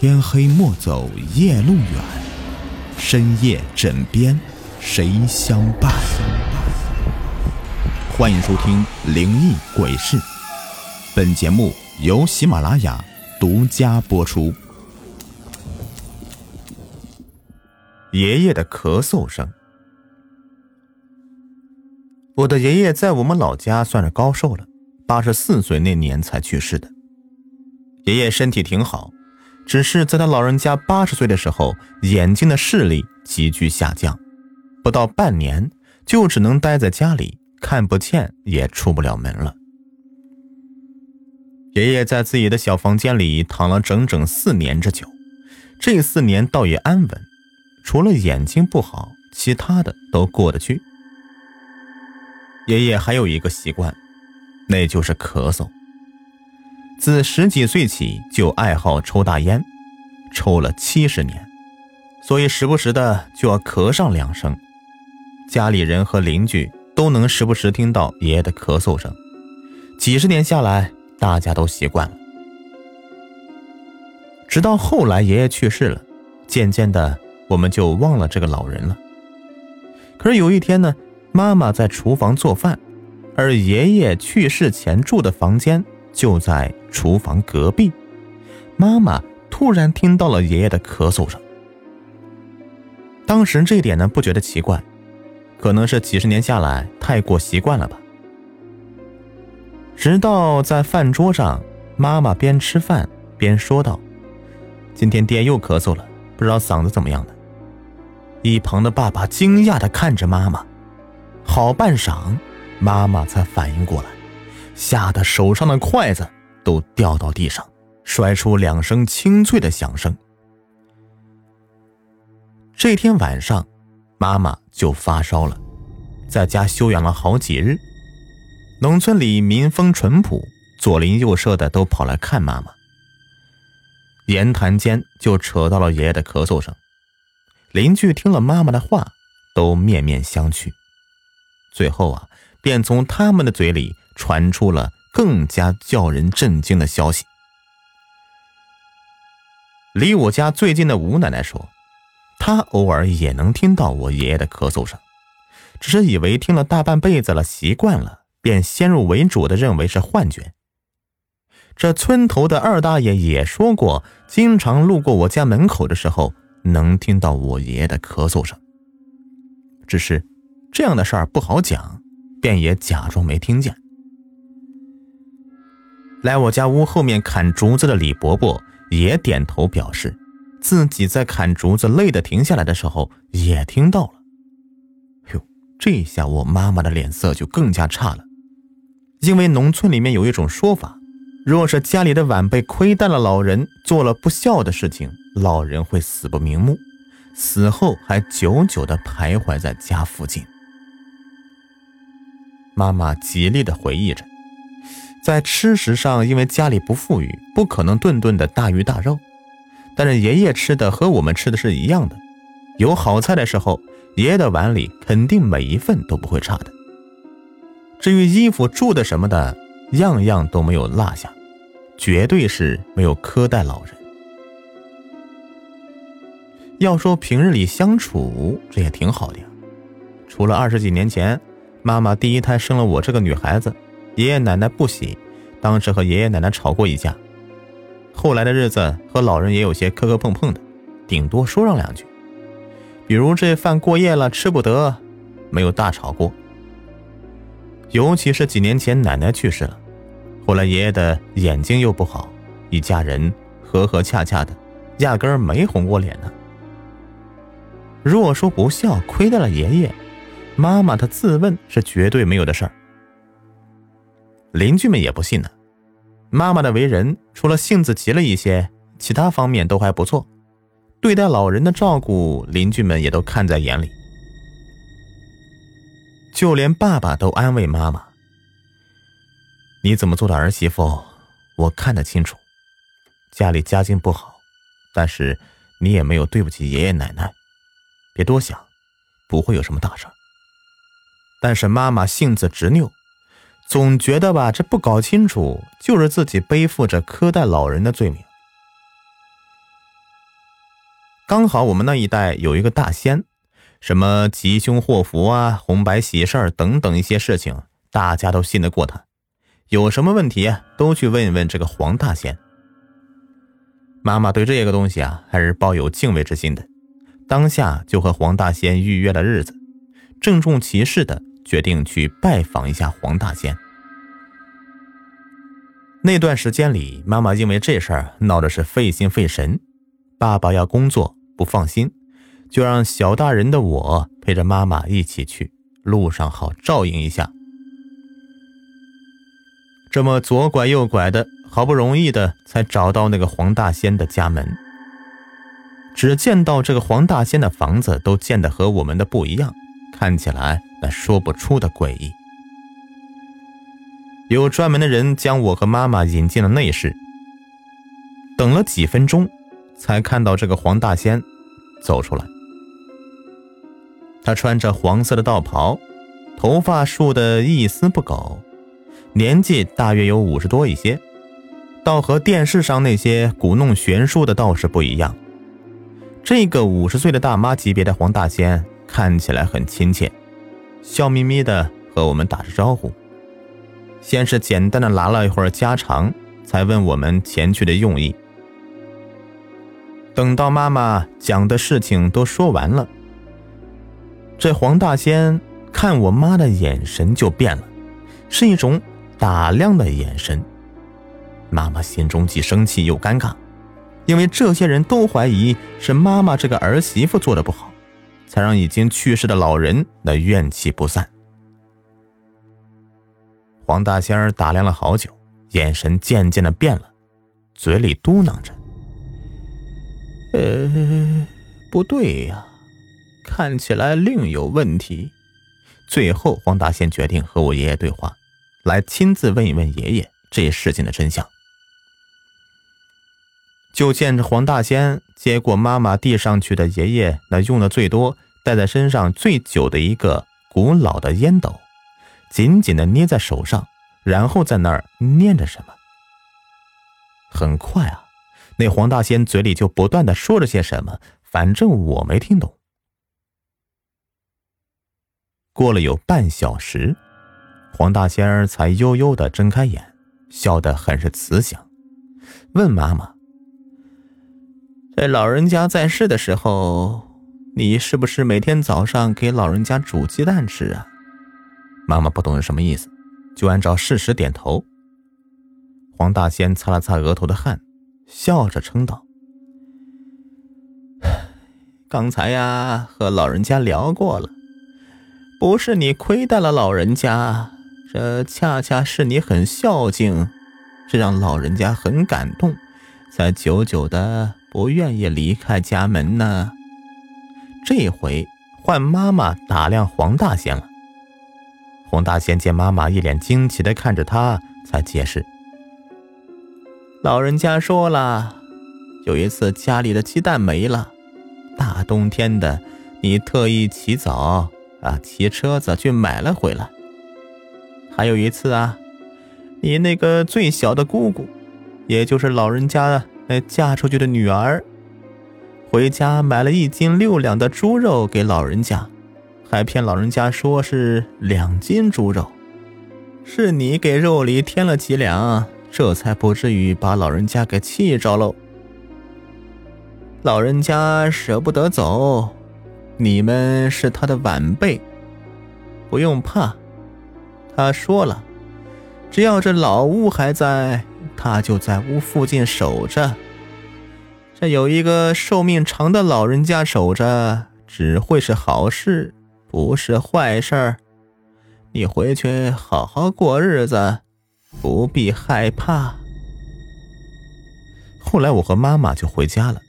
天黑莫走夜路远，深夜枕边谁相伴？欢迎收听《灵异鬼事》，本节目由喜马拉雅独家播出。爷爷的咳嗽声。我的爷爷在我们老家算是高寿了，八十四岁那年才去世的。爷爷身体挺好。只是在他老人家八十岁的时候，眼睛的视力急剧下降，不到半年就只能待在家里，看不见也出不了门了。爷爷在自己的小房间里躺了整整四年之久，这四年倒也安稳，除了眼睛不好，其他的都过得去。爷爷还有一个习惯，那就是咳嗽。自十几岁起就爱好抽大烟，抽了七十年，所以时不时的就要咳上两声。家里人和邻居都能时不时听到爷爷的咳嗽声。几十年下来，大家都习惯了。直到后来爷爷去世了，渐渐的我们就忘了这个老人了。可是有一天呢，妈妈在厨房做饭，而爷爷去世前住的房间。就在厨房隔壁，妈妈突然听到了爷爷的咳嗽声。当时这一点呢不觉得奇怪，可能是几十年下来太过习惯了吧。直到在饭桌上，妈妈边吃饭边说道：“今天爹又咳嗽了，不知道嗓子怎么样了。”一旁的爸爸惊讶的看着妈妈，好半晌，妈妈才反应过来。吓得手上的筷子都掉到地上，摔出两声清脆的响声。这天晚上，妈妈就发烧了，在家休养了好几日。农村里民风淳朴，左邻右舍的都跑来看妈妈。言谈间就扯到了爷爷的咳嗽声，邻居听了妈妈的话，都面面相觑。最后啊，便从他们的嘴里。传出了更加叫人震惊的消息。离我家最近的吴奶奶说，她偶尔也能听到我爷爷的咳嗽声，只是以为听了大半辈子了，习惯了，便先入为主的认为是幻觉。这村头的二大爷也说过，经常路过我家门口的时候，能听到我爷爷的咳嗽声。只是这样的事儿不好讲，便也假装没听见。来我家屋后面砍竹子的李伯伯也点头表示，自己在砍竹子累得停下来的时候也听到了。哟，这下我妈妈的脸色就更加差了，因为农村里面有一种说法，若是家里的晚辈亏待了老人，做了不孝的事情，老人会死不瞑目，死后还久久的徘徊在家附近。妈妈极力的回忆着。在吃食上，因为家里不富裕，不可能顿顿的大鱼大肉。但是爷爷吃的和我们吃的是一样的，有好菜的时候，爷爷的碗里肯定每一份都不会差的。至于衣服、住的什么的，样样都没有落下，绝对是没有苛待老人。要说平日里相处，这也挺好的呀。除了二十几年前，妈妈第一胎生了我这个女孩子。爷爷奶奶不喜，当时和爷爷奶奶吵过一架。后来的日子和老人也有些磕磕碰碰的，顶多说上两句。比如这饭过夜了吃不得，没有大吵过。尤其是几年前奶奶去世了，后来爷爷的眼睛又不好，一家人和和洽洽的，压根儿没红过脸呢。若说不孝亏待了爷爷，妈妈她自问是绝对没有的事儿。邻居们也不信呢。妈妈的为人，除了性子急了一些，其他方面都还不错。对待老人的照顾，邻居们也都看在眼里。就连爸爸都安慰妈妈：“你怎么做的儿媳妇，我看得清楚。家里家境不好，但是你也没有对不起爷爷奶奶。别多想，不会有什么大事。”但是妈妈性子执拗。总觉得吧，这不搞清楚，就是自己背负着苛待老人的罪名。刚好我们那一带有一个大仙，什么吉凶祸福啊、红白喜事儿等等一些事情，大家都信得过他。有什么问题，都去问一问这个黄大仙。妈妈对这个东西啊，还是抱有敬畏之心的，当下就和黄大仙预约了日子，郑重其事的决定去拜访一下黄大仙。那段时间里，妈妈因为这事儿闹的是费心费神，爸爸要工作不放心，就让小大人的我陪着妈妈一起去，路上好照应一下。这么左拐右拐的，好不容易的才找到那个黄大仙的家门。只见到这个黄大仙的房子都建的和我们的不一样，看起来那说不出的诡异。有专门的人将我和妈妈引进了内室，等了几分钟，才看到这个黄大仙走出来。他穿着黄色的道袍，头发梳得一丝不苟，年纪大约有五十多一些，倒和电视上那些古弄玄术的道士不一样。这个五十岁的大妈级别的黄大仙看起来很亲切，笑眯眯的和我们打着招呼。先是简单的拉了一会儿家常，才问我们前去的用意。等到妈妈讲的事情都说完了，这黄大仙看我妈的眼神就变了，是一种打量的眼神。妈妈心中既生气又尴尬，因为这些人都怀疑是妈妈这个儿媳妇做的不好，才让已经去世的老人那怨气不散。黄大仙打量了好久，眼神渐渐的变了，嘴里嘟囔着：“呃，不对呀，看起来另有问题。”最后，黄大仙决定和我爷爷对话，来亲自问一问爷爷这事情的真相。就见着黄大仙接过妈妈递上去的爷爷那用的最多、戴在身上最久的一个古老的烟斗。紧紧的捏在手上，然后在那儿念着什么。很快啊，那黄大仙嘴里就不断的说着些什么，反正我没听懂。过了有半小时，黄大仙儿才悠悠的睁开眼，笑得很是慈祥，问妈妈：“在老人家在世的时候，你是不是每天早上给老人家煮鸡蛋吃啊？”妈妈不懂是什么意思，就按照事实点头。黄大仙擦了擦额头的汗，笑着称道：“ 刚才呀，和老人家聊过了，不是你亏待了老人家，这恰恰是你很孝敬，这让老人家很感动，才久久的不愿意离开家门呢。这回换妈妈打量黄大仙了。”黄大仙见妈妈一脸惊奇的看着他，才解释：“老人家说了，有一次家里的鸡蛋没了，大冬天的，你特意起早啊，骑车子去买了回来。还有一次啊，你那个最小的姑姑，也就是老人家那嫁出去的女儿，回家买了一斤六两的猪肉给老人家。”还骗老人家说是两斤猪肉，是你给肉里添了几两，这才不至于把老人家给气着喽。老人家舍不得走，你们是他的晚辈，不用怕。他说了，只要这老屋还在，他就在屋附近守着。这有一个寿命长的老人家守着，只会是好事。不是坏事儿，你回去好好过日子，不必害怕。后来我和妈妈就回家了，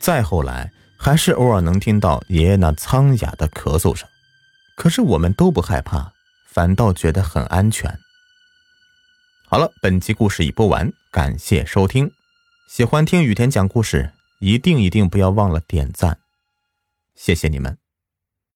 再后来还是偶尔能听到爷爷那苍哑的咳嗽声，可是我们都不害怕，反倒觉得很安全。好了，本集故事已播完，感谢收听。喜欢听雨田讲故事，一定一定不要忘了点赞，谢谢你们。